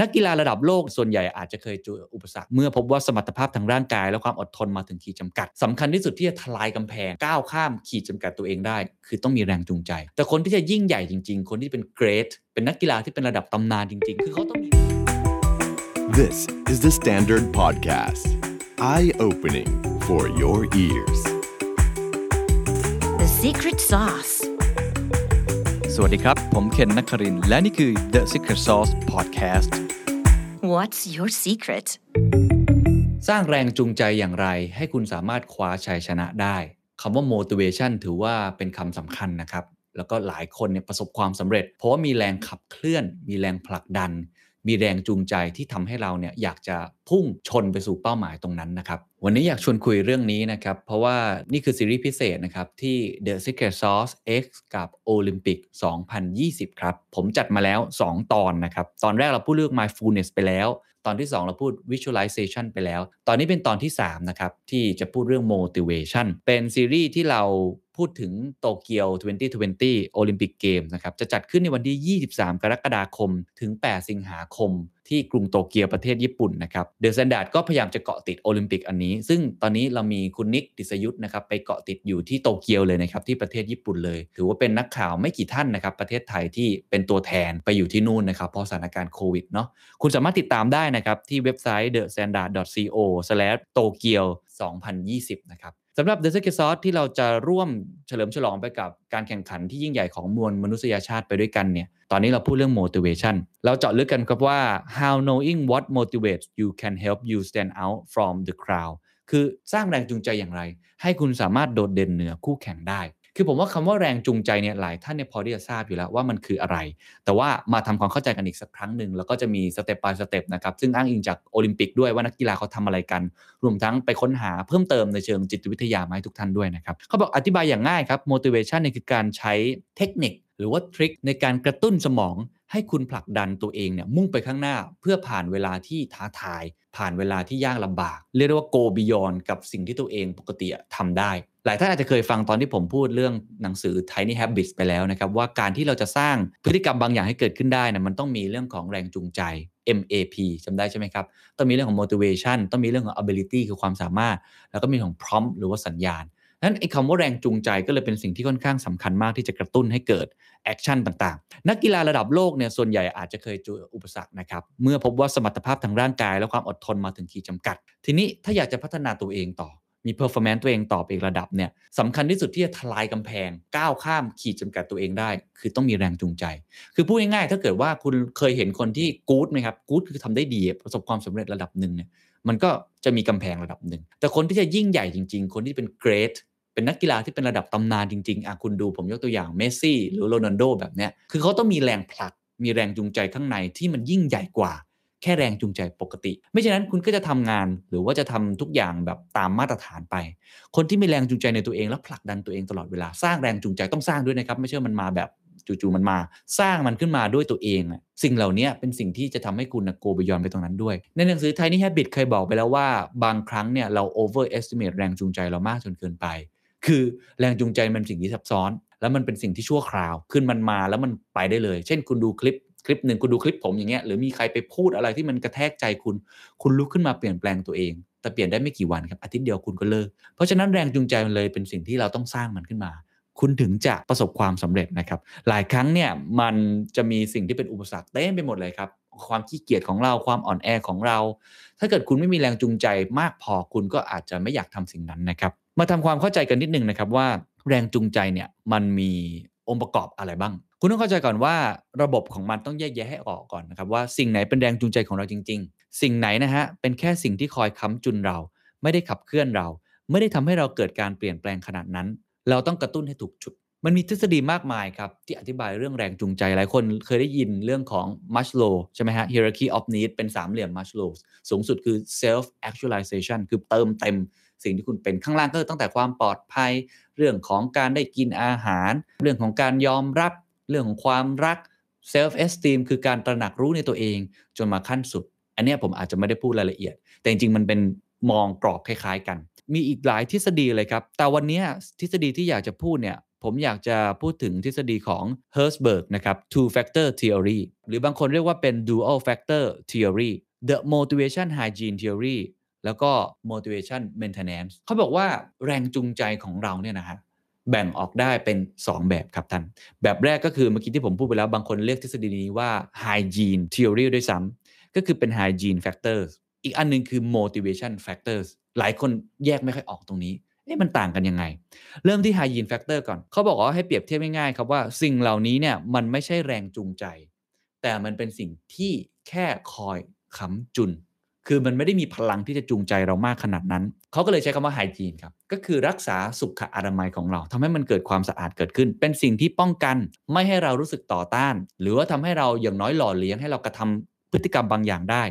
นักกีฬาระดับโลกส่วนใหญ่อาจจะเคยเจออุปสรรคเมื่อพบว่าสมรรถภาพทางร่างกาย และความอดทนมาถึงขีดจำกัดสำคัญที่สุดที่จะทลายกำแพงก้าวข้ามขีดจำกัดตัวเองได้ คือต้องมีแรงจูงใจ แต่คนที่จะยิ่งใหญ่จริง ๆ คนที่เป็นเกรดเป็นนักกีฬาที่เป็นระดับตำนานจริง ๆ คือเขาต้องมี This is the Standard Podcast. Eye opening for your ears. The secret sauce. สวัสดีครับ ผมเคนนักครินทร์และนี่คือ The Secret Sauce Podcast What's your secret? สร้างแรงจูงใจอย่างไร ให้คุณสามารถคว้าชัยชนะได้คำว่า motivation ถือว่าเป็นคำสำคัญนะครับ แล้วก็หลายคนเนี่ยประสบความสำเร็จ เพราะว่ามีแรงขับเคลื่อน มีแรงผลักดัน มีแรงจูงใจที่ทำให้เราเนี่ยอยากจะพุ่งชนไปสู่เป้าหมายตรงนั้นนะครับ วันนี้อยากชวนคุยเรื่องนี้นะครับ เพราะว่านี่คือซีรีส์พิเศษนะครับ ที่ The Secret Sauce X กับ Olympic 2020 ครับ ผมจัดมาแล้ว 2 ตอนนะครับ ตอนแรกเราพูดเรื่อง mindfulness ไปแล้ว ตอนที่ 2 เราพูด visualization ไปแล้ว ตอนนี้เป็นตอนที่ 3 นะครับ ที่จะพูดเรื่อง motivation เป็นซีรีส์ที่เรา พูดถึงโตเกียว 2020 Olympic Games นะครับ จะจัดขึ้นในวันที่ 23 กรกฎาคม ถึง 8 สิงหาคม ที่กรุงโตเกียวประเทศญี่ปุ่นนะครับ เดอะแ a นดาร์ดก็พยายามจะเกาะติดโอลิมปิกอันนี้ ซึ่งตอนนี้เรามีคุณนิกดิษยุทธ์นะครับ ไปเกาะติดอยู่ที่โตเกียวเลยนะครับ ที่ประเทศญี่ปุ่นเลย ถือว่าเป็นนักข่าวไม่กี่ท่านนะครับ ประเทศไทยที่เป็นตัวแทนไปอยู่ที่นู่นนะครับเพราะสถานการณ์โควิดเนาะ คุณสามารถติดตามได้นะครับที่เว็บไซต์ thestandard.co/tokyo 2020 นะครับ สำหรับ The Secret Sauce ที่เราจะร่วมเฉลิมฉลองไปกับการแข่งขันที่ยิ่งใหญ่ของมวลมนุษยชาติไปด้วยกันเนี่ยตอนนี้เราพูดเรื่อง motivation เราเจาะลึกกันครับว่า how knowing what motivates you can help you stand out from the crowd คือสร้างแรงจูงใจอย่างไร ให้คุณสามารถโดดเด่นเหนือคู่แข่งได้ คือผมว่าคำว่าแรงจูงใจเนี่ยหลายท่านเนี่ยพอที่จะทราบอยู่แล้วว่ามันคืออะไร แต่ว่ามาทำความเข้าใจกันอีกสักครั้งหนึ่งแล้วก็จะมีสเต็ป by สเต็ปนะครับซึ่งอ้างอิงจากโอลิมปิกด้วยว่านักกีฬาเขาทำอะไรกัน รวมทั้งไปค้นหาเพิ่มเติมในเชิงจิตวิทยามาให้ทุกท่านด้วยนะครับเขาบอกอธิบายอย่างง่ายครับ motivation เนี่ยคือการใช้เทคนิค หรือว่าทริคในการกระตุ้นสมอง ให้คุณผลักดันตัวเองเนี่ยมุ่งไปข้างหน้าเพื่อผ่านเวลาที่ท้าทาย ผ่านเวลาที่ยากลำบาก เรียกได้ว่า go beyond กับสิ่งที่ตัวเองปกติทำได้ หลายท่านอาจจะเคยฟังตอนที่ผมพูดเรื่องหนังสือ Tiny Habits ไปแล้วนะครับ ว่าการที่เราจะสร้างพฤติกรรมบางอย่างให้เกิดขึ้นได้นะมันต้องมีเรื่องของแรงจูงใจ MAP จำได้ใช่ไหมครับ ต้องมีเรื่องของ motivation ต้องมีเรื่องของ ability คือความสามารถ แล้วก็มีของ prompt หรือว่าสัญญาณ นั้นไอ้คำว่าแรงจูงใจก็เลยเป็นสิ่งที่ค่อนข้างสำคัญมากที่จะกระตุ้นให้เกิดแอคชั่นต่างๆ นักกีฬาระดับโลกเนี่ยส่วนใหญ่อาจจะเคยเจออุปสรรคนะครับ เมื่อพบว่าสมรรถภาพทางร่างกาย และความอดทนมาถึงขีดจำกัด ทีนี้ถ้าอยากจะพัฒนาตัวเองต่อมี performance ตัวเองต่อไปอีกระดับเนี่ยสำคัญที่สุดที่จะทลายกำแพง ก้าวข้ามขีดจำกัดตัวเองได้ คือต้องมีแรงจูงใจ คือพูดง่ายๆถ้าเกิดว่าคุณเคยเห็นคนที่กู๊ดไหมครับกู๊ดคือทำได้ดีประสบความสำเร็จระดับหนึ่งเนี่ยมันก็จะมีกำแพงระดับหนึ่งแต่คนที่จะยิ่งใหญ่จริง ๆ คนที่เป็นเกรด เป็นนักกีฬาที่เป็นระดับตำนานจริงๆอะคุณดูผมยกตัวอย่างเมสซี่หรือโรนัลโดแบบเนี้ยคือเขาต้องมีแรงผลักมีแรงจูงใจข้างในที่มันยิ่งใหญ่กว่า แค่แรงจูงใจปกติ ไม่ฉะนั้นคุณก็จะทำงานหรือว่าจะทำทุกอย่างแบบตามมาตรฐานไป คนที่มีแรงจูงใจในตัวเองแล้วผลักดันตัวเองตลอดเวลาสร้างแรงจูงใจต้องสร้างด้วยนะครับ ไม่ใช่มันมาแบบจู่ๆมันมา สร้างมันขึ้นมาด้วยตัวเอง สิ่งเหล่านี้เป็นสิ่งที่จะทำให้คุณโกไปยอนไปตรงนั้นด้วย ในหนังสือ Tiny Habit เคยบอกไปแล้วว่า บางครั้งเนี่ยเรา overestimate แรงจูงใจเรามากจนเกินไป คือแรงจูงใจมันสิ่งที่ซับซ้อน แล้วมันเป็นสิ่งที่ชั่วคราว ขึ้นมันมาแล้วมันไปได้เลย เช่นคุณดูคลิปคลิปหนึ่งคุณดูคลิปผมอย่างเงี้ยหรือมีใครไปพูดอะไรที่มันกระแทกใจคุณ คุณลุกขึ้นมาเปลี่ยนแปลงตัวเอง แต่เปลี่ยนได้ไม่กี่วันครับอาทิตย์เดียวคุณก็เลิก เพราะฉะนั้นแรงจูงใจมันเลยเป็นสิ่งที่เราต้องสร้างมันขึ้นมาคุณถึงจะประสบความสำเร็จนะครับ หลายครั้งเนี่ยมันจะมีสิ่งที่เป็นอุปสรรคเต็มไปหมดเลยครับ ความขี้เกียจของเราความอ่อนแอของเรา ถ้าเกิดคุณไม่มีแรงจูงใจมากพอคุณก็อาจจะไม่อยากทำสิ่งนั้นนะครับ มาทำความเข้าใจกันนิดนึงนะครับว่าแรงจูงใจเนี่ยมันมีองค์ประกอบอะไรบ้าง คุณต้องเข้าใจก่อนว่าระบบของมันต้องแยกแยะให้ออกก่อนนะครับว่าสิ่งไหนเป็นแรงจูงใจของเราจริง ๆ สิ่งไหนนะฮะเป็นแค่สิ่งที่คอยค้ำจุนเรา ไม่ได้ขับเคลื่อนเรา ไม่ได้ทำให้เราเกิดการเปลี่ยนแปลงขนาดนั้น เราต้องกระตุ้นให้ถูกจุด มันมีทฤษฎีมากมายครับที่อธิบายเรื่องแรงจูงใจหลายคนเคยได้ยินเรื่องของ Maslow ใช่ไหมฮะ hierarchy of need เป็นสามเหลี่ยม Maslow สูงสุดคือ self actualization คือเติมเต็ม สิ่งที่คุณเป็นข้างล่างก็ตั้งแต่ความปลอดภัย เรื่องของการได้กินอาหาร เรื่องของการยอมรับ เรื่องของความรัก self esteem คือการตระหนักรู้ในตัวเอง จนมาขั้นสุด อันนี้ผมอาจจะไม่ได้พูดรายละเอียด แต่จริงๆมันเป็นมองกรอบคล้ายๆ กัน มีอีกหลายทฤษฎีเลยครับ แต่วันนี้ทฤษฎีที่อยากจะพูดเนี่ยผมอยากจะพูดถึงทฤษฎีของ Herzberg นะครับ two factor theory หรือบางคนเรียกว่าเป็น dual factor theory the motivation hygiene theory แล้วก็ motivation maintenance เขาบอกว่าแรงจูงใจของเราเนี่ยนะฮะแบ่งออกได้เป็น 2 แบบครับท่าน แบบแรกก็คือเมื่อกี้ที่ผมพูดไปแล้ว บางคนเรียกทฤษฎีนี้ว่า hygiene theory ด้วยซ้ำก็คือเป็น hygiene factors อีกอันหนึงคือ motivation factors หลายคนแยกไม่ค่อยออกตรงนี้เอ๊ะมันต่างกันยังไง เริ่มที่ hygiene factor ก่อน เขาบอกว่าให้เปรียบเทียบง่ายๆครับว่าสิ่งเหล่านี้เนี่ยมันไม่ใช่แรงจูงใจ แต่มันเป็นสิ่งที่แค่คอยค้ำจุน คือมันไม่ได้มีพลังที่จะจูงใจเรามากขนาดนั้น เขาก็เลยใช้คำว่าไฮจีนครับ ก็คือรักษาสุขอนามัยของเราทำให้มันเกิดความสะอาดเกิดขึ้น เป็นสิ่งที่ป้องกันไม่ให้เรารู้สึกต่อต้าน หรือว่าทำให้เราอย่างน้อยหล่อเลี้ยงให้เรากระทำพฤติกรรมบางอย่างได้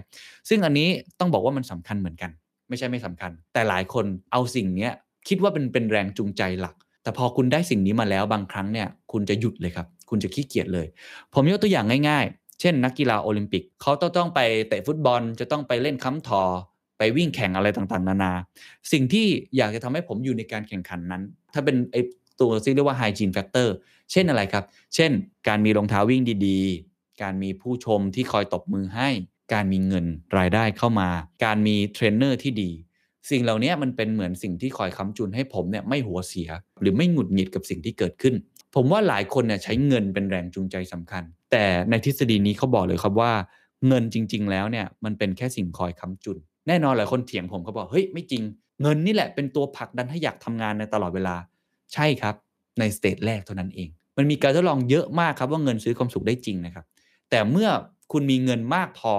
ซึ่งอันนี้ต้องบอกว่ามันสำคัญเหมือนกัน ไม่ใช่ไม่สำคัญ แต่หลายคนเอาสิ่งนี้คิดว่าเป็นเป็นแรงจูงใจหลัก แต่พอคุณได้สิ่งนี้มาแล้วบางครั้งเนี่ยคุณจะหยุดเลยครับ คุณจะขี้เกียจเลย ผมยกตัวอย่างง่ายๆ เช่น นักกีฬาโอลิมปิกเขาต้องต้องไปเตะฟุตบอล จะต้องไปเล่นค้ำถ่อ ไปวิ่งแข่งอะไรต่างๆ นานา สิ่งที่อยากจะทำให้ผมอยู่ในการแข่งขันนั้น ถ้าเป็นไอตัวที่เรียกว่า hygiene factor เช่นอะไรครับ เช่น การมีรองเท้าวิ่งดีๆ การมีผู้ชมที่คอยตบมือให้ การมีเงินรายได้เข้ามา การมีเทรนเนอร์ที่ดี สิ่งเหล่านี้มันเป็นเหมือนสิ่งที่คอยค้ำจุนให้ผมเนี่ยไม่หัวเสีย หรือไม่หงุดหงิดกับสิ่งที่เกิดขึ้น ผมว่าหลายคนเนี่ยใช้เงินเป็นแรงจูงใจสำคัญ แต่ในทฤษฎีนี้เขาบอกเลยครับว่าเงินจริง ๆ แล้วเนี่ยมันเป็นแค่สิ่งคอยค้ำจุน แน่นอนหลายคนเถียงผมเขาบอกเฮ้ยไม่จริง เงินนี่แหละเป็นตัวผลักดันให้อยากทำงานในตลอดเวลา ใช่ครับใน stage แรกเท่านั้นเอง มันมีการทดลองเยอะมากครับว่าเงินซื้อความสุขได้จริงนะครับ แต่เมื่อคุณมีเงินมากพอ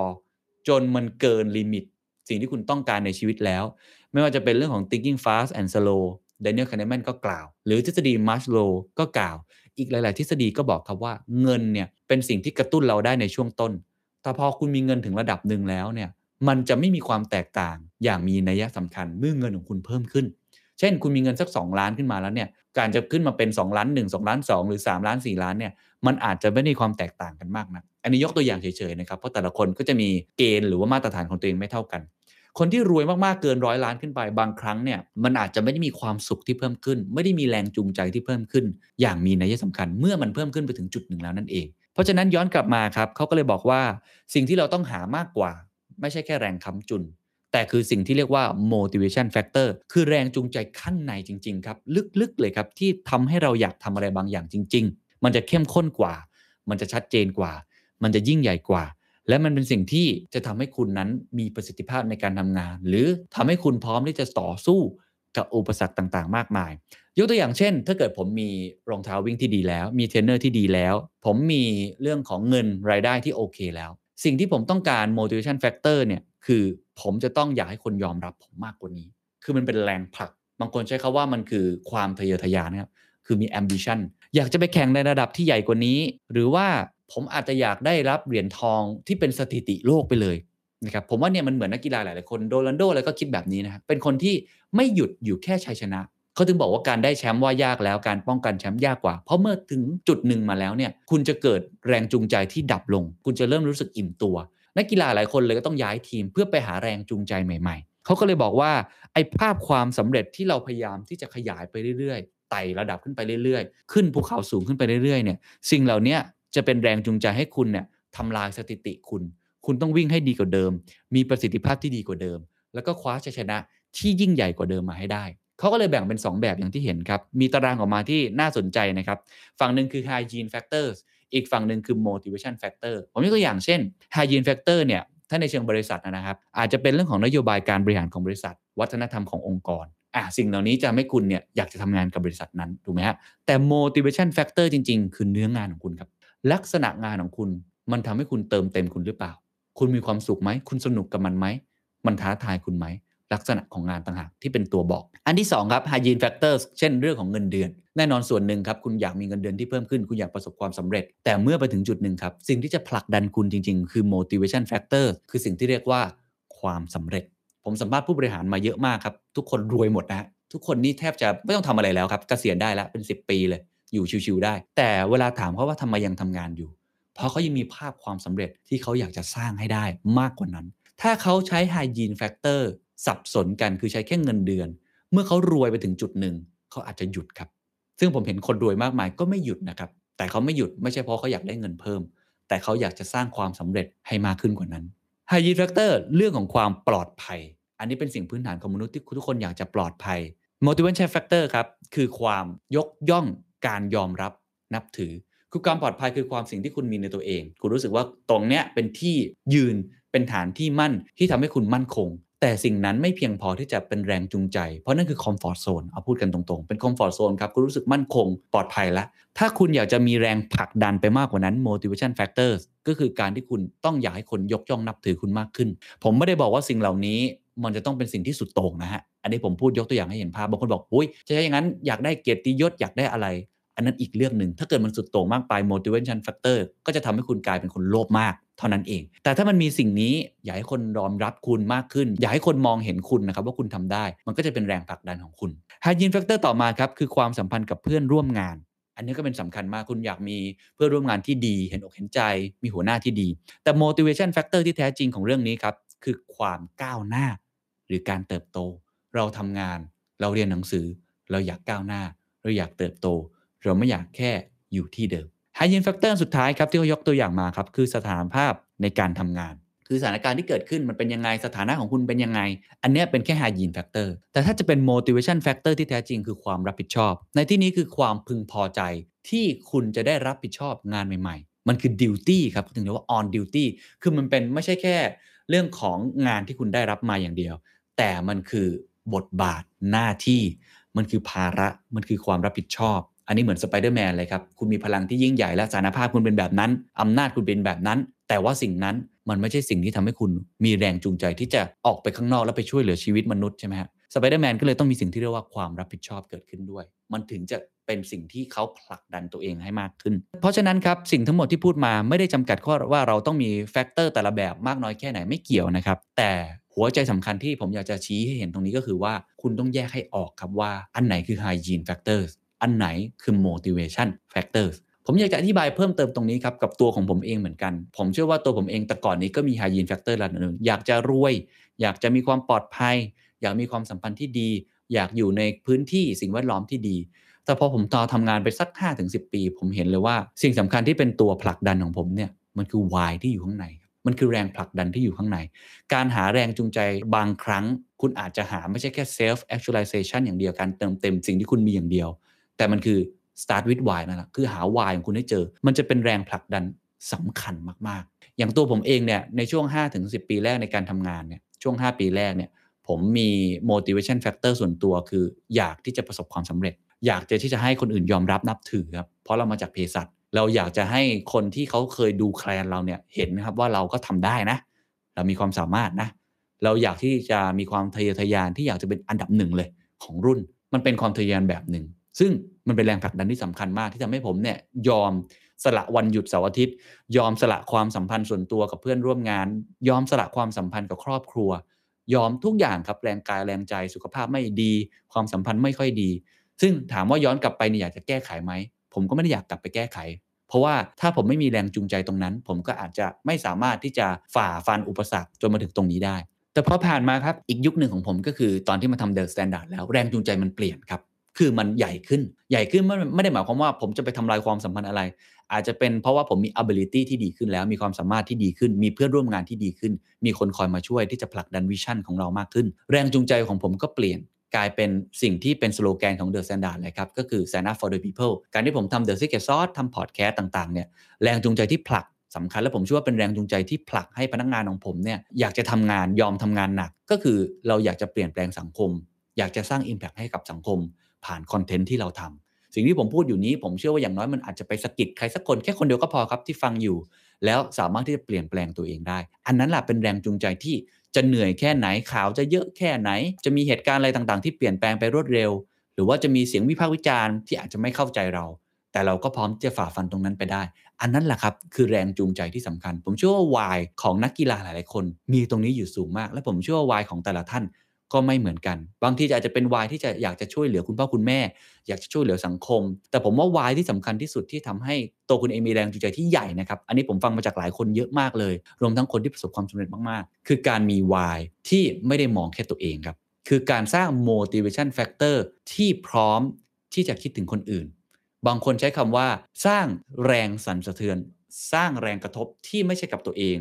จนมันเกิน limit สิ่งที่คุณต้องการในชีวิตแล้ว ไม่ว่าจะเป็นเรื่องของ thinking fast and slow Daniel Kahneman ก็กล่าว หรือทฤษฎี Maslow ก็กล่าว อีกหลาย ๆ ทฤษฎีก็บอกครับว่าเงินเนี่ยเป็นสิ่งที่กระตุ้นเราได้ในช่วงต้น แต่พอคุณมีเงินถึงระดับหนึ่งแล้วเนี่ยมันจะไม่มีความแตกต่างอย่างมีนัยสำคัญเมื่อเงินของคุณเพิ่มขึ้น เช่น คุณมีเงินสัก 2 ล้านขึ้นมาแล้วเนี่ยการจะขึ้นมาเป็น 2 ล้าน 1 2 ล้าน 2 หรือ 3 ล้าน 4 ล้านเนี่ยมันอาจจะไม่ได้ความแตกต่างกันมากนะอันนี้ยกตัวอย่างเฉย ๆ นะครับ เพราะแต่ละคนก็จะมีเกณฑ์หรือว่ามาตรฐานของตัวเองไม่เท่ากัน คนที่รวยมากๆเกินร้อยล้านขึ้นไปบางครั้งเนี่ยมันอาจจะไม่ได้มีความสุขที่เพิ่มขึ้น ไม่ได้มีแรงจูงใจที่เพิ่มขึ้น อย่างมีนัยสำคัญเมื่อมันเพิ่มขึ้นไปถึงจุดหนึ่งแล้วนั่นเอง เพราะฉะนั้นย้อนกลับมาครับเขาก็เลยบอกว่าสิ่งที่เราต้องหามากกว่า ไม่ใช่แค่แรงค้ำจุน แต่คือสิ่งที่เรียกว่า motivation factor คือแรงจูงใจข้างในจริงๆครับลึกๆเลยครับที่ทำให้เราอยากทำอะไรบางอย่างจริง ๆ มันจะเข้มข้นกว่า มันจะชัดเจนกว่า มันจะยิ่งใหญ่กว่า และมันเป็นสิ่งที่จะทำให้คุณนั้นมีประสิทธิภาพในการทำงาน หรือทำให้คุณพร้อมที่จะต่อสู้กับอุปสรรคต่างๆ มากมาย ยกตัวอย่างเช่น ถ้าเกิดผมมีรองเท้าวิ่งที่ดีแล้ว มีเทรนเนอร์ที่ดีแล้ว ผมมีเรื่องของเงินรายได้ที่โอเคแล้ว สิ่งที่ผมต้องการ motivation factor เนี่ยคือผมจะต้องอยากให้คนยอมรับผมมากกว่านี้ คือมันเป็นแรงผลัก บางคนใช้คำว่ามันคือความทะเยอทะยานนะครับ คือมี ambition อยากจะไปแข่งในระดับที่ใหญ่กว่านี้ หรือว่า ผมอาจจะอยากได้รับเหรียญทองที่เป็นสถิติโลกไปเลยนะครับผมว่าเนี่ยมันเหมือนนักกีฬาหลายๆคนโดนัลโดอะไรก็คิดแบบนี้นะครับเป็นคนที่ไม่หยุดอยู่แค่ชัยชนะเขาถึงบอกว่าการได้แชมป์ว่ายากแล้วการป้องกันแชมป์ยากกว่า เพราะเมื่อถึงจุดหนึ่งมาแล้วเนี่ยคุณจะเกิดแรงจูงใจที่ดับลง คุณจะเริ่มรู้สึกอิ่มตัว นักกีฬาหลายคนเลยก็ต้องย้ายทีมเพื่อไปหาแรงจูงใจใหม่ ๆ เขาก็เลยบอกว่าไอ้ภาพความสำเร็จที่เราพยายามที่จะขยายไปเรื่อยๆไต่ระดับขึ้นไปเรื่อยๆ ขึ้นภูเขาสูงขึ้นไปเรื่อยๆเนี่ยสิ่งเหล่านี้ จะเป็นแรงจูงใจให้คุณเนี่ยทำลายสถิติคุณ คุณต้องวิ่งให้ดีกว่าเดิม มีประสิทธิภาพที่ดีกว่าเดิม แล้วก็คว้าชัยชนะที่ยิ่งใหญ่กว่าเดิมมาให้ได้ เขาก็เลยแบ่งเป็น 2 แบบอย่างที่เห็นครับ มีตารางออกมาที่น่าสนใจนะครับ ฝั่งหนึ่งคือ hygiene factors อีกฝั่งหนึ่งคือ motivation factor ผมยกตัวอย่างเช่น hygiene factor เนี่ยถ้าในเชิงบริษัทนะครับ อาจจะเป็นเรื่องของนโยบายการบริหารของบริษัท วัฒนธรรมขององค์กรอะสิ่งเหล่านี้จะให้คุณเนี่ยอยากจะทำงานกับบริษัทนั้นถูกไหมฮะแต่ motivation factor จริง ๆ คือเนื้องานของคุณครับ ลักษณะงานของคุณ มันทำให้คุณเติมเต็มคุณหรือเปล่า คุณมีความสุขไหม คุณสนุกกับมันไหม มันท้าทายคุณไหม ลักษณะของงานต่างหากที่เป็นตัวบอก อันที่2ครับ hygiene factors เช่นเรื่องของเงินเดือน แน่นอนส่วนหนึ่งครับ คุณอยากมีเงินเดือนที่เพิ่มขึ้น คุณอยากประสบความสำเร็จ แต่เมื่อไปถึงจุดหนึ่งครับ สิ่งที่จะผลักดันคุณจริง ๆ คือ motivation factor คือสิ่งที่เรียกว่าความสำเร็จ ผมสัมภาษณ์ผู้บริหารมาเยอะมากครับ ทุกคนรวยหมดนะทุกคนนี่แทบจะไม่ต้องทำอะไรแล้วครับเกษียณได้แล้วเป็น 10 ปีเลย อยู่ชิวๆได้ แต่เวลาถามเขาว่าทำไมยังทำงานอยู่ เพราะเขายังมีภาพความสำเร็จที่เขาอยากจะสร้างให้ได้มากกว่านั้น ถ้าเขาใช้ hygiene factor สับสนกันคือใช้แค่เงินเดือน เมื่อเขารวยไปถึงจุดหนึ่งเขาอาจจะหยุดครับ ซึ่งผมเห็นคนรวยมากมายก็ไม่หยุดนะครับแต่เขาไม่หยุดไม่ใช่เพราะเขาอยากได้เงินเพิ่ม แต่เขาอยากจะสร้างความสำเร็จให้มากขึ้นกว่านั้น Hygiene Factor เรื่องของความปลอดภัย อันนี้เป็นสิ่งพื้นฐานของมนุษย์ที่ทุกคนอยากจะปลอดภัย Motivation Factor ครับ คือความยกย่อง การยอมรับนับถือ คือความปลอดภัยคือความสิ่งที่คุณมีในตัวเอง คุณรู้สึกว่าตรงเนี้ยเป็นที่ยืนเป็นฐานที่มั่นที่ทำให้คุณมั่นคง แต่สิ่งนั้นไม่เพียงพอที่จะเป็นแรงจูงใจ เพราะนั่นคือ comfort zone เอาพูดกันตรงๆ เป็น comfort zone ครับคุณรู้สึกมั่นคงปลอดภัยแล้ว ถ้าคุณอยากจะมีแรงผลักดันไปมากกว่านั้น motivation factors ก็คือการที่คุณต้องอยากให้คนยกย่องนับถือคุณมากขึ้น ผมไม่ได้บอกว่าสิ่งเหล่านี้ มันจะต้องเป็นสิ่งที่สุดโต่งนะฮะ อันนี้ผมพูดยกตัวอย่างให้เห็นภาพ บางคนบอกอุ้ยจะใช่อย่างนั้นอยากได้เกียรติยศอยากได้อะไร อันนั้นอีกเรื่องหนึ่ง ถ้าเกิดมันสุดโต่งมากไป motivation factor ก็จะทำให้คุณกลายเป็นคนโลภมากเท่านั้นเอง แต่ถ้ามันมีสิ่งนี้อยากให้คนยอมรับคุณมากขึ้น อยากให้คนมองเห็นคุณนะครับว่าคุณทำได้ มันก็จะเป็นแรงผลักดันของคุณ hygiene factor ต่อมาครับคือความสัมพันธ์กับเพื่อนร่วมงานอันนี้ก็เป็นสำคัญมากคุณอยากมีเพื่อนร่วมงานที่ดี เห็นอกเห็นใจมีหัวหน้าที่ดี แต่ motivation factor ที่แท้จริงของเรื่องนี้ครับ คือความก้าวหน้า หรือการเติบโต เราทำงาน เราเรียนหนังสือ เราอยากก้าวหน้า เราอยากเติบโต เราไม่อยากแค่อยู่ที่เดิม hygiene factor สุดท้ายครับที่เขายกตัวอย่างมาครับคือสถานภาพในการทำงาน คือสถานการณ์ที่เกิดขึ้นมันเป็นยังไงสถานะของคุณเป็นยังไง อันนี้เป็นแค่ hygiene factor แต่ถ้าจะเป็น motivation factor ที่แท้จริงคือความรับผิดชอบ ในที่นี้คือความพึงพอใจที่คุณจะได้รับผิดชอบงานใหม่ๆ มันคือ duty ครับถึงเรียกว่า on duty คือมันเป็นไม่ใช่แค่เรื่องของงานที่คุณได้รับมาอย่างเดียว แต่มันคือบทบาทหน้าที่ มันคือภาระมันคือความรับผิดชอบ อันนี้เหมือนสไปเดอร์แมนเลยครับ คุณมีพลังที่ยิ่งใหญ่และสรรพภาพคุณเป็นแบบนั้น อำนาจคุณเป็นแบบนั้น แต่ว่าสิ่งนั้นมันไม่ใช่สิ่งที่ทำให้คุณมีแรงจูงใจที่จะออกไปข้างนอกแล้วไปช่วยเหลือชีวิตมนุษย์ใช่ไหมฮะสไปเดอร์แมนก็เลยต้องมีสิ่งที่เรียกว่าความรับผิดชอบเกิดขึ้นด้วย มันถึงจะเป็นสิ่งที่เขาผลักดันตัวเองให้มากขึ้น เพราะฉะนั้นครับ สิ่งทั้งหมดที่พูดมาไม่ได้จำกัดความว่าเราต้องมี factor แต่ละแบบมากน้อยแค่ไหนไม่เกี่ยวนะครับ แต่ หัวใจสำคัญที่ผมอยากจะชี้ให้เห็นตรงนี้ก็คือว่าคุณต้องแยกให้ออกครับว่าอันไหนคือ hygiene factors อันไหนคือ motivation factors ผมอยากจะอธิบายเพิ่มเติมตรงนี้ครับ กับตัวของผมเองเหมือนกัน ผมเชื่อว่าตัวผมเองแต่ก่อนนี้ก็มี hygiene factor ระดับหนึ่งอยากจะรวย อยากจะมีความปลอดภัย อยากมีความสัมพันธ์ที่ดี อยากอยู่ในพื้นที่สิ่งแวดล้อมที่ดีแต่พอผมต่อทำงานไปสัก 5-10 ปี ผมเห็นเลยว่า สิ่งสำคัญที่เป็นตัวผลักดันของผมเนี่ยมันคือ why ที่อยู่ข้างใน มันคือแรงผลักดันที่อยู่ข้างใน การหาแรงจูงใจบางครั้ง คุณอาจจะหาไม่ใช่แค่ self actualization อย่างเดียวการเติมเต็มสิ่งที่คุณมีอย่างเดียว แต่มันคือ start with why นั่นแหละคือหา why ของคุณให้เจอ มันจะเป็นแรงผลักดันสำคัญมากๆ อย่างตัวผมเองเนี่ยในช่วง 5-10 ปีแรกในการทำงานเนี่ยช่วง 5 ปีแรกเนี่ยผมมี motivation factor ส่วนตัวคือ อยากที่จะประสบความสำเร็จ อยากจะที่จะให้คนอื่นยอมรับนับถือครับเพราะเรามาจากเภสัช เราอยากจะให้คนที่เขาเคยดูแคลนเราเนี่ยเห็นนะครับว่าเราก็ทำได้นะ เรามีความสามารถนะ เราอยากที่จะมีความทะเยอทะยานที่อยากจะเป็นอันดับหนึ่งเลยของรุ่น มันเป็นความทะเยอทะยานแบบหนึ่งซึ่งมันเป็นแรงผลักดันที่สำคัญมากที่ทำให้ผมเนี่ยยอมสละวันหยุดเสาร์อาทิตย์ ยอมสละความสัมพันธ์ส่วนตัวกับเพื่อนร่วมงาน ยอมสละความสัมพันธ์กับครอบครัว ยอมทุกอย่างครับแรงกายแรงใจสุขภาพไม่ดี ความสัมพันธ์ไม่ค่อยดี ซึ่งถามว่าย้อนกลับไปเนี่ยอยากจะแก้ไขไหม ผมก็ไม่ได้อยากกลับไปแก้ไข เพราะว่าถ้าผมไม่มีแรงจูงใจตรงนั้น ผมก็อาจจะไม่สามารถที่จะฝ่าฟันอุปสรรคจนมาถึงตรงนี้ได้ แต่พอผ่านมาครับอีกยุคหนึ่งของผมก็คือตอนที่มาทำ The Standard แล้วแรงจูงใจมันเปลี่ยนครับคือมันใหญ่ขึ้น ใหญ่ขึ้นไม่ไม่ได้หมายความว่าผมจะไปทำลายความสัมพันธ์อะไร อาจจะเป็นเพราะว่าผมมี ability ที่ดีขึ้นแล้ว มีความสามารถที่ดีขึ้น มีเพื่อนร่วมงานที่ดีขึ้น มีคนคอยมาช่วยที่จะผลักดัน vision ของเรามากขึ้น แรงจูงใจของผมก็เปลี่ยน กลายเป็นสิ่งที่เป็นสโลแกนของ The Standard เลยครับ ก็คือ Stand up for the people การที่ผมทำ The Secret Sauce ทำพอดแคสต์ต่างๆเนี่ยแรงจูงใจที่ผลักสำคัญและผมเชื่อว่าเป็นแรงจูงใจที่ผลักให้พนักงานของผมเนี่ยอยากจะทำงานยอมทำงานหนัก ก็คือเราอยากจะเปลี่ยนแปลงสังคม อยากจะสร้าง Impact ให้กับสังคม ผ่านคอนเทนต์ที่เราทำสิ่งที่ผมพูดอยู่นี้ผมเชื่อว่าอย่างน้อยมันอาจจะไปสะกิดใครสักคนแค่คนเดียวก็พอครับที่ฟังอยู่ แล้วสามารถที่จะเปลี่ยนแปลงตัวเองได้ อันนั้นแหละเป็นแรงจูงใจที่ จะเหนื่อยแค่ไหนข่าวจะเยอะแค่ไหน จะมีเหตุการณ์อะไรต่างๆ ที่เปลี่ยนแปลงไปรวดเร็ว หรือว่าจะมีเสียงวิพากษ์วิจารณ์ที่อาจจะไม่เข้าใจเรา แต่เราก็พร้อมจะฝ่าฟันตรงนั้นไปได้ อันนั้นแหละครับคือแรงจูงใจที่สำคัญ ผมเชื่อว่าวายของนักกีฬาหลายๆคน มีตรงนี้อยู่สูงมาก และผมเชื่อว่าวายของแต่ละท่าน ก็ไม่เหมือนกัน บางทีอาจจะเป็นวายที่จะอยากจะช่วยเหลือคุณพ่อคุณแม่ อยากจะช่วยเหลือสังคม แต่ผมว่าวายที่สำคัญที่สุดที่ทำให้ตัวคุณเองมีแรงจูงใจที่ใหญ่นะครับอันนี้ผมฟังมาจากหลายคนเยอะมากเลย รวมทั้งคนที่ประสบความสำเร็จมากๆ คือการมีวายที่ไม่ได้มองแค่ตัวเองครับคือการสร้าง motivation factor ที่พร้อมที่จะคิดถึงคนอื่น บางคนใช้คำว่า สร้างแรงสั่นสะเทือน สร้างแรงกระทบที่ไม่ใช่กับตัวเอง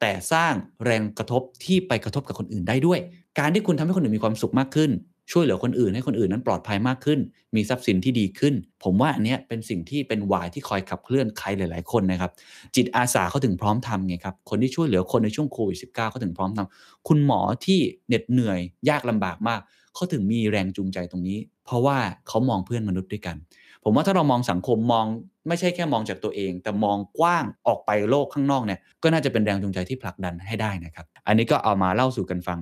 แต่สร้างแรงกระทบที่ไปกระทบกับคนอื่นได้ด้วย การที่คุณทำให้คนอื่นมีความสุขมากขึ้น ช่วยเหลือคนอื่นให้คนอื่นนั้นปลอดภัยมากขึ้น มีทรัพย์สินที่ดีขึ้น ผมว่าอันเนี้ยเป็นสิ่งที่เป็นวายที่คอยขับเคลื่อนใครหลาย ๆ คนนะครับ จิตอาสาเขาถึงพร้อมทำไงครับ คนที่ช่วยเหลือคนในช่วงโควิด -19 เขาถึงพร้อมทำคุณหมอที่เหน็ดเหนื่อยยากลำบากมากเขาถึงมีแรงจูงใจตรงนี้ เพราะว่าเขามองเพื่อนมนุษย์ด้วยกัน ผมว่าถ้าเรามองสังคมมองไม่ใช่แค่มองจากตัวเอง แต่มองกว้างออกไปโลกข้างนอกเนี่ยก็น่าจะเป็นแรงจูงใจที่ผลักดันให้ได้นะครับ อันนี้ก็เอามาเล่าสู่กันฟัง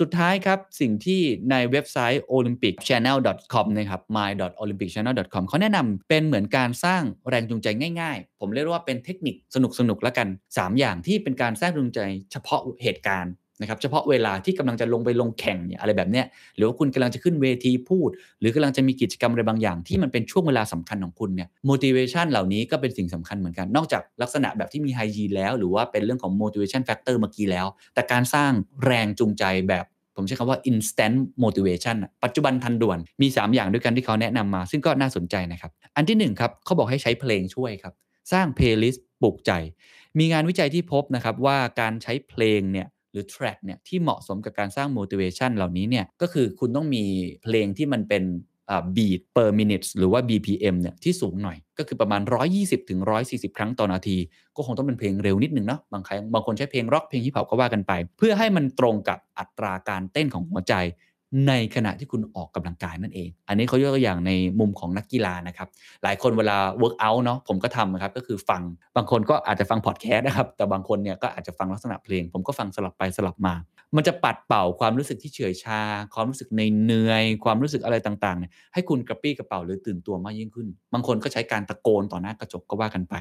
สุดท้ายครับ สิ่งที่ในเว็บไซต์ olympicchannel.com นะครับ my.olympicchannel.com เขาแนะนำเป็นเหมือนการสร้างแรงจูงใจง่าย ๆ ผมเรียกว่าเป็นเทคนิคสนุกๆแล้วกัน 3 อย่างที่เป็นการสร้างแรงจูงใจเฉพาะเหตุการณ์ นะครับเฉพาะเวลาที่กำลังจะลงไปลงแข่งเนี่ยอะไรแบบเนี้ยหรือว่าคุณกำลังจะขึ้นเวทีพูด หรือกำลังจะมีกิจกรรมอะไรบางอย่าง ที่มันเป็นช่วงเวลาสำคัญของคุณเนี่ย motivation เหล่านี้ก็เป็นสิ่งสำคัญเหมือนกัน นอกจากลักษณะแบบที่มี high yield แล้ว หรือว่าเป็นเรื่องของ motivation factor เมื่อกี้แล้ว แต่การสร้างแรงจูงใจแบบผมใช้คำว่า instant motivation ปัจจุบันทันด่วน มี 3 อย่างด้วยกันที่เขาแนะนำมา ซึ่งก็น่าสนใจนะครับ อันที่1ครับเขาบอกให้ใช้เพลงช่วยครับ สร้าง playlist ปลุกใจ มีงานวิจัยที่พบนะครับว่าการใช้เพลงเนี่ย หรือ track เนี่ยที่เหมาะสมกับการสร้าง motivation เหล่านี้เนี่ยก็คือคุณต้องมีเพลงที่มันเป็น beat per minute หรือว่า BPM เนี่ยที่สูงหน่อย ก็คือประมาณ 120ถึง140 ครั้งต่อนาที ก็คงต้องเป็นเพลงเร็วนิดนึงเนาะบางครั้งบางคนใช้เพลงร็อกเพลงฮิปฮอปก็ว่ากันไป เพื่อให้มันตรงกับอัตราการเต้นของหัวใจ ในขณะที่คุณออกกำลังกายนั่นเอง อันนี้เขายกตัวอย่างในมุมของนักกีฬานะครับ หลายคนเวลา work out เนาะผมก็ทำนะครับ ก็คือฟังบางคนก็อาจจะฟังพอดแคสต์นะครับ แต่บางคนเนี่ยก็อาจจะฟังลักษณะเพลง ผมก็ฟังสลับไปสลับมา มันจะปัดเป่าความรู้สึกที่เฉื่อยชา ความรู้สึกในเหนื่อยความรู้สึกอะไรต่างๆเนี่ยให้คุณกระปรี้กระเปร่าหรือตื่นตัวมากยิ่งขึ้น บางคนก็ใช้การตะโกนต่อหน้ากระจกก็ว่ากันไป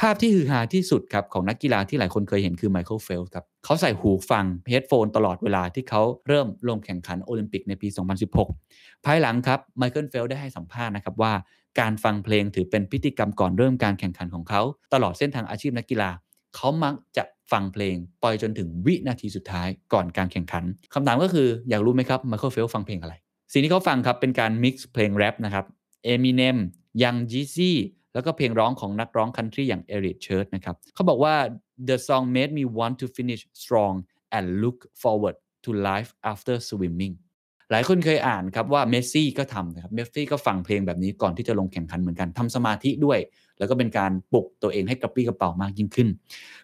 ภาพที่ฮือฮาที่สุดครับของนักกีฬาที่หลายคนเคยเห็นคือไมเคิลเฟลปส์ครับเขาใส่หูฟัง headphone ตลอดเวลาที่เขาเริ่มลงแข่งขันโอลิมปิกในปี 2016 ภายหลังครับไมเคิลเฟลปส์ได้ให้สัมภาษณ์นะครับว่า การฟังเพลงถือเป็นพิธีกรรมก่อนเริ่มการแข่งขันของเขา ตลอดเส้นทางอาชีพนักกีฬา เขามักจะฟังเพลงปล่อยจนถึงวินาทีสุดท้ายก่อนการแข่งขันคำถามก็คืออยากรู้ไหมครับไมเคิลเฟลปส์ฟังเพลงอะไรสิ่งที่เขาฟังครับเป็นการ mix เพลงแรปนะครับ Eminem, Young Jeezy แล้วก็เพลงร้องของนักร้องคันทรีอย่าง Eric Church นะครับเขาบอกว่า the song made me want to finish strong and look forward to life after swimming หลายคนเคยอ่านครับว่าเมสซี่ก็ทำนะครับเมสซี่ก็ฟังเพลงแบบนี้ก่อนที่จะลงแข่งขันเหมือนกันทำสมาธิด้วย แล้วก็เป็นการปลุกตัวเองให้กระปรี้กระเป๋ามากยิ่งขึ้น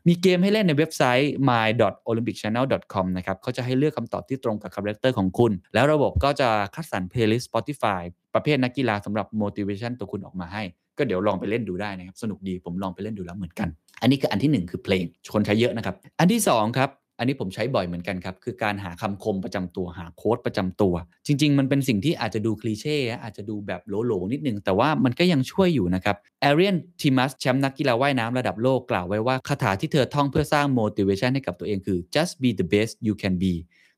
มีเกมให้เล่นในเว็บไซต์ my.olympicchannel.com นะครับเขาจะให้เลือกคำตอบที่ตรงกับ character ของคุณ แล้วระบบก็จะคัดสรร playlist Spotify ประเภทนักกีฬาสำหรับ motivation ตัวคุณออกมาให้ ก็เดี๋ยวลองไปเล่นดูได้นะครับสนุกดีผมลองไปเล่นดูแล้วเหมือนกัน อันนี้คืออันที่ 1 คือเพลงคนใช้เยอะนะครับ อันที่ 2 ครับ อันนี้ผมใช้บ่อยเหมือนกันครับ คือการหาคำคมประจำตัวหา quote ประจำตัว จริง ๆ มันเป็นสิ่งที่อาจจะดู cliché อาจจะดูแบบโหลๆนิดนึง แต่ว่ามันก็ยังช่วยอยู่นะครับ Ariarne Titmus แชมป์นักกีฬาว่ายน้ำระดับโลกกล่าวไว้ว่าคาถาที่เธอท่องเพื่อสร้าง motivation ให้กับตัวเองคือ just be the best you can be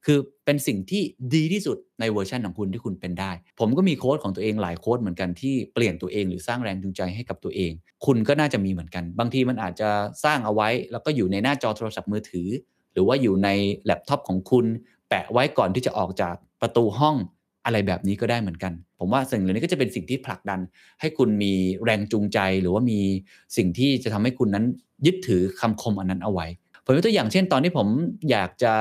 คือเป็นสิ่งที่ดีที่สุดในเวอร์ชันของคุณที่คุณเป็นได้ ผมก็มีโค้ดของตัวเองหลายโค้ดเหมือนกันที่เปลี่ยนตัวเองหรือสร้างแรงจูงใจให้กับตัวเอง คุณก็น่าจะมีเหมือนกัน บางทีมันอาจจะสร้างเอาไว้ แล้วก็อยู่ในหน้าจอโทรศัพท์มือถือ หรือว่าอยู่ในแล็ปท็อปของคุณ แปะไว้ก่อนที่จะออกจากประตูห้องอะไรแบบนี้ก็ได้เหมือนกัน ผมว่าสิ่งเหล่านี้ก็จะเป็นสิ่งที่ผลักดัน ให้คุณมีแรงจูงใจหรือว่ามีสิ่งที่จะทำให้คุณนั้นยึดถือคำคมอันนั้นเอาไว้ ผมยกตัวอย่างเช่นตอนที่ผมอยากจะ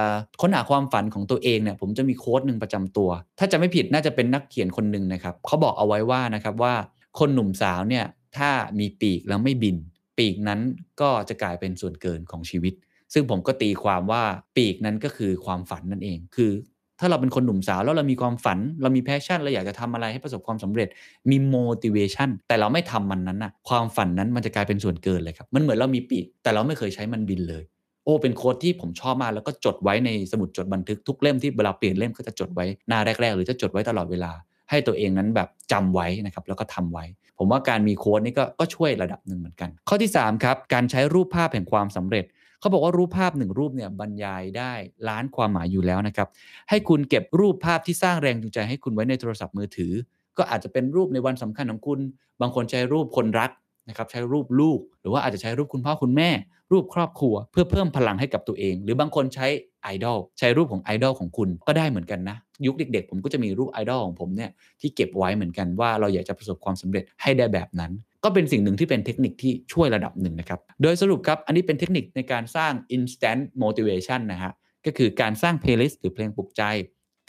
ค้นหาความฝันของตัวเองเนี่ยผมจะมี quote หนึ่งประจำตัว ถ้าจะไม่ผิดน่าจะเป็นนักเขียนคนหนึ่งนะครับเขาบอกเอาไว้ว่านะครับว่าคนหนุ่มสาวเนี่ยถ้ามีปีกแล้วไม่บิน ปีกนั้นก็จะกลายเป็นส่วนเกินของชีวิต ซึ่งผมก็ตีความว่าปีกนั้นก็คือความฝันนั่นเอง คือ ถ้าเราเป็นคนหนุ่มสาวแล้วเรามีความฝัน เรามี passion เราอยากจะทำอะไรให้ประสบความสำเร็จมี motivation แต่เราไม่ทำมันนั้นนะความฝันนั้นมันจะกลายเป็นส่วนเกินเลยครับมันเหมือนเรามีปีก แต่เราไม่เคยใช้มันบินเลย โอ้เป็นโค้ดที่ผมชอบมากแล้วก็จดไว้ในสมุดจดบันทึกทุกเล่มที่เวลาเปลี่ยนเล่มก็จะจดไว้หน้าแรก ๆ หรือจะจดไว้ตลอดเวลา ให้ตัวเองนั้นแบบจำไว้นะครับแล้วก็ทำไว้ ผมว่าการมีโค้ดนี่ก็ก็ช่วยระดับหนึ่งเหมือนกัน ข้อที่3ครับการใช้รูปภาพแห่งความสำเร็จเขาบอกว่ารูปภาพหนึ่งรูปเนี่ยบรรยายได้ล้านความหมายอยู่แล้วนะครับ ให้คุณเก็บรูปภาพที่สร้างแรงจูงใจให้คุณไว้ในโทรศัพท์มือถือ ก็อาจจะเป็นรูปในวันสำคัญของคุณ บางคนใช้รูปคนรัก นะครับใช้รูปลูก หรือว่าอาจจะใช้รูปคุณพ่อคุณแม่ รูปครอบครัว เพื่อเพิ่มพลังให้กับตัวเอง หรือบางคนใช้ไอดอลใช้รูปของไอดอลของคุณก็ได้เหมือนกันนะ ยุคเด็ก ๆ ผมก็จะมีรูปไอดอลของผมเนี่ยที่เก็บไว้เหมือนกันว่าเราอยากจะประสบความสำเร็จให้ได้แบบนั้น ก็เป็นสิ่งหนึ่งที่เป็นเทคนิคที่ช่วยระดับหนึ่งนะครับโดยสรุปครับอันนี้เป็นเทคนิคในการสร้าง instant motivation นะฮะก็คือการสร้าง playlist หรือเพลงปลุกใจ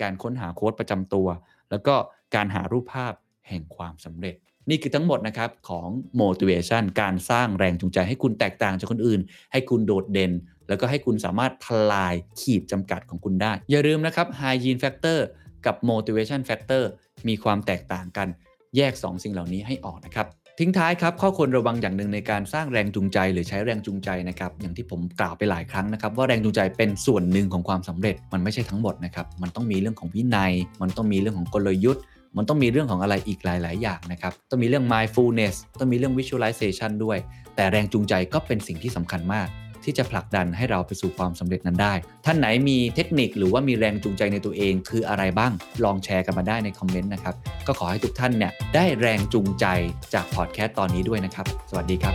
การค้นหาโค้ดประจำตัว แล้วก็การหารูปภาพแห่งความสำเร็จ นี่คือทั้งหมดนะครับของ motivation การสร้างแรงจูงใจให้คุณแตกต่างจากคนอื่น ให้คุณโดดเด่น แล้วก็ให้คุณสามารถทลายขีดจำกัดของคุณได้ อย่าลืมนะครับ hygiene factor กับ motivation factor มีความแตกต่างกัน แยก 2 สิ่งเหล่านี้ให้ออกนะครับ ทิ้งท้ายครับข้อควรระวังอย่างหนึ่งในการสร้างแรงจูงใจ หรือใช้แรงจูงใจนะครับอย่างที่ผมกล่าวไปหลายครั้งนะครับว่าแรงจูงใจเป็นส่วนหนึ่งของความสำเร็จ มันไม่ใช่ทั้งหมดนะครับมันต้องมีเรื่องของวินัย มันต้องมีเรื่องของกลยุทธ์ มันต้องมีเรื่องของอะไรอีกหลาย ๆ อย่างนะครับ ต้องมีเรื่อง mindfulness ต้องมีเรื่อง visualization ด้วย แต่แรงจูงใจก็เป็นสิ่งที่สำคัญมาก ที่จะผลักดันให้เราไปสู่ความสำเร็จนั้นได้ ท่านไหนมีเทคนิคหรือว่ามีแรงจูงใจในตัวเอง คืออะไรบ้าง ลองแชร์กันมาได้ในคอมเมนต์นะครับ ก็ขอให้ทุกท่านเนี่ยได้แรงจูงใจจากพอดแคสต์ตอนนี้ด้วยนะครับ สวัสดีครับ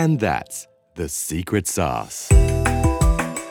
And that's the secret sauce.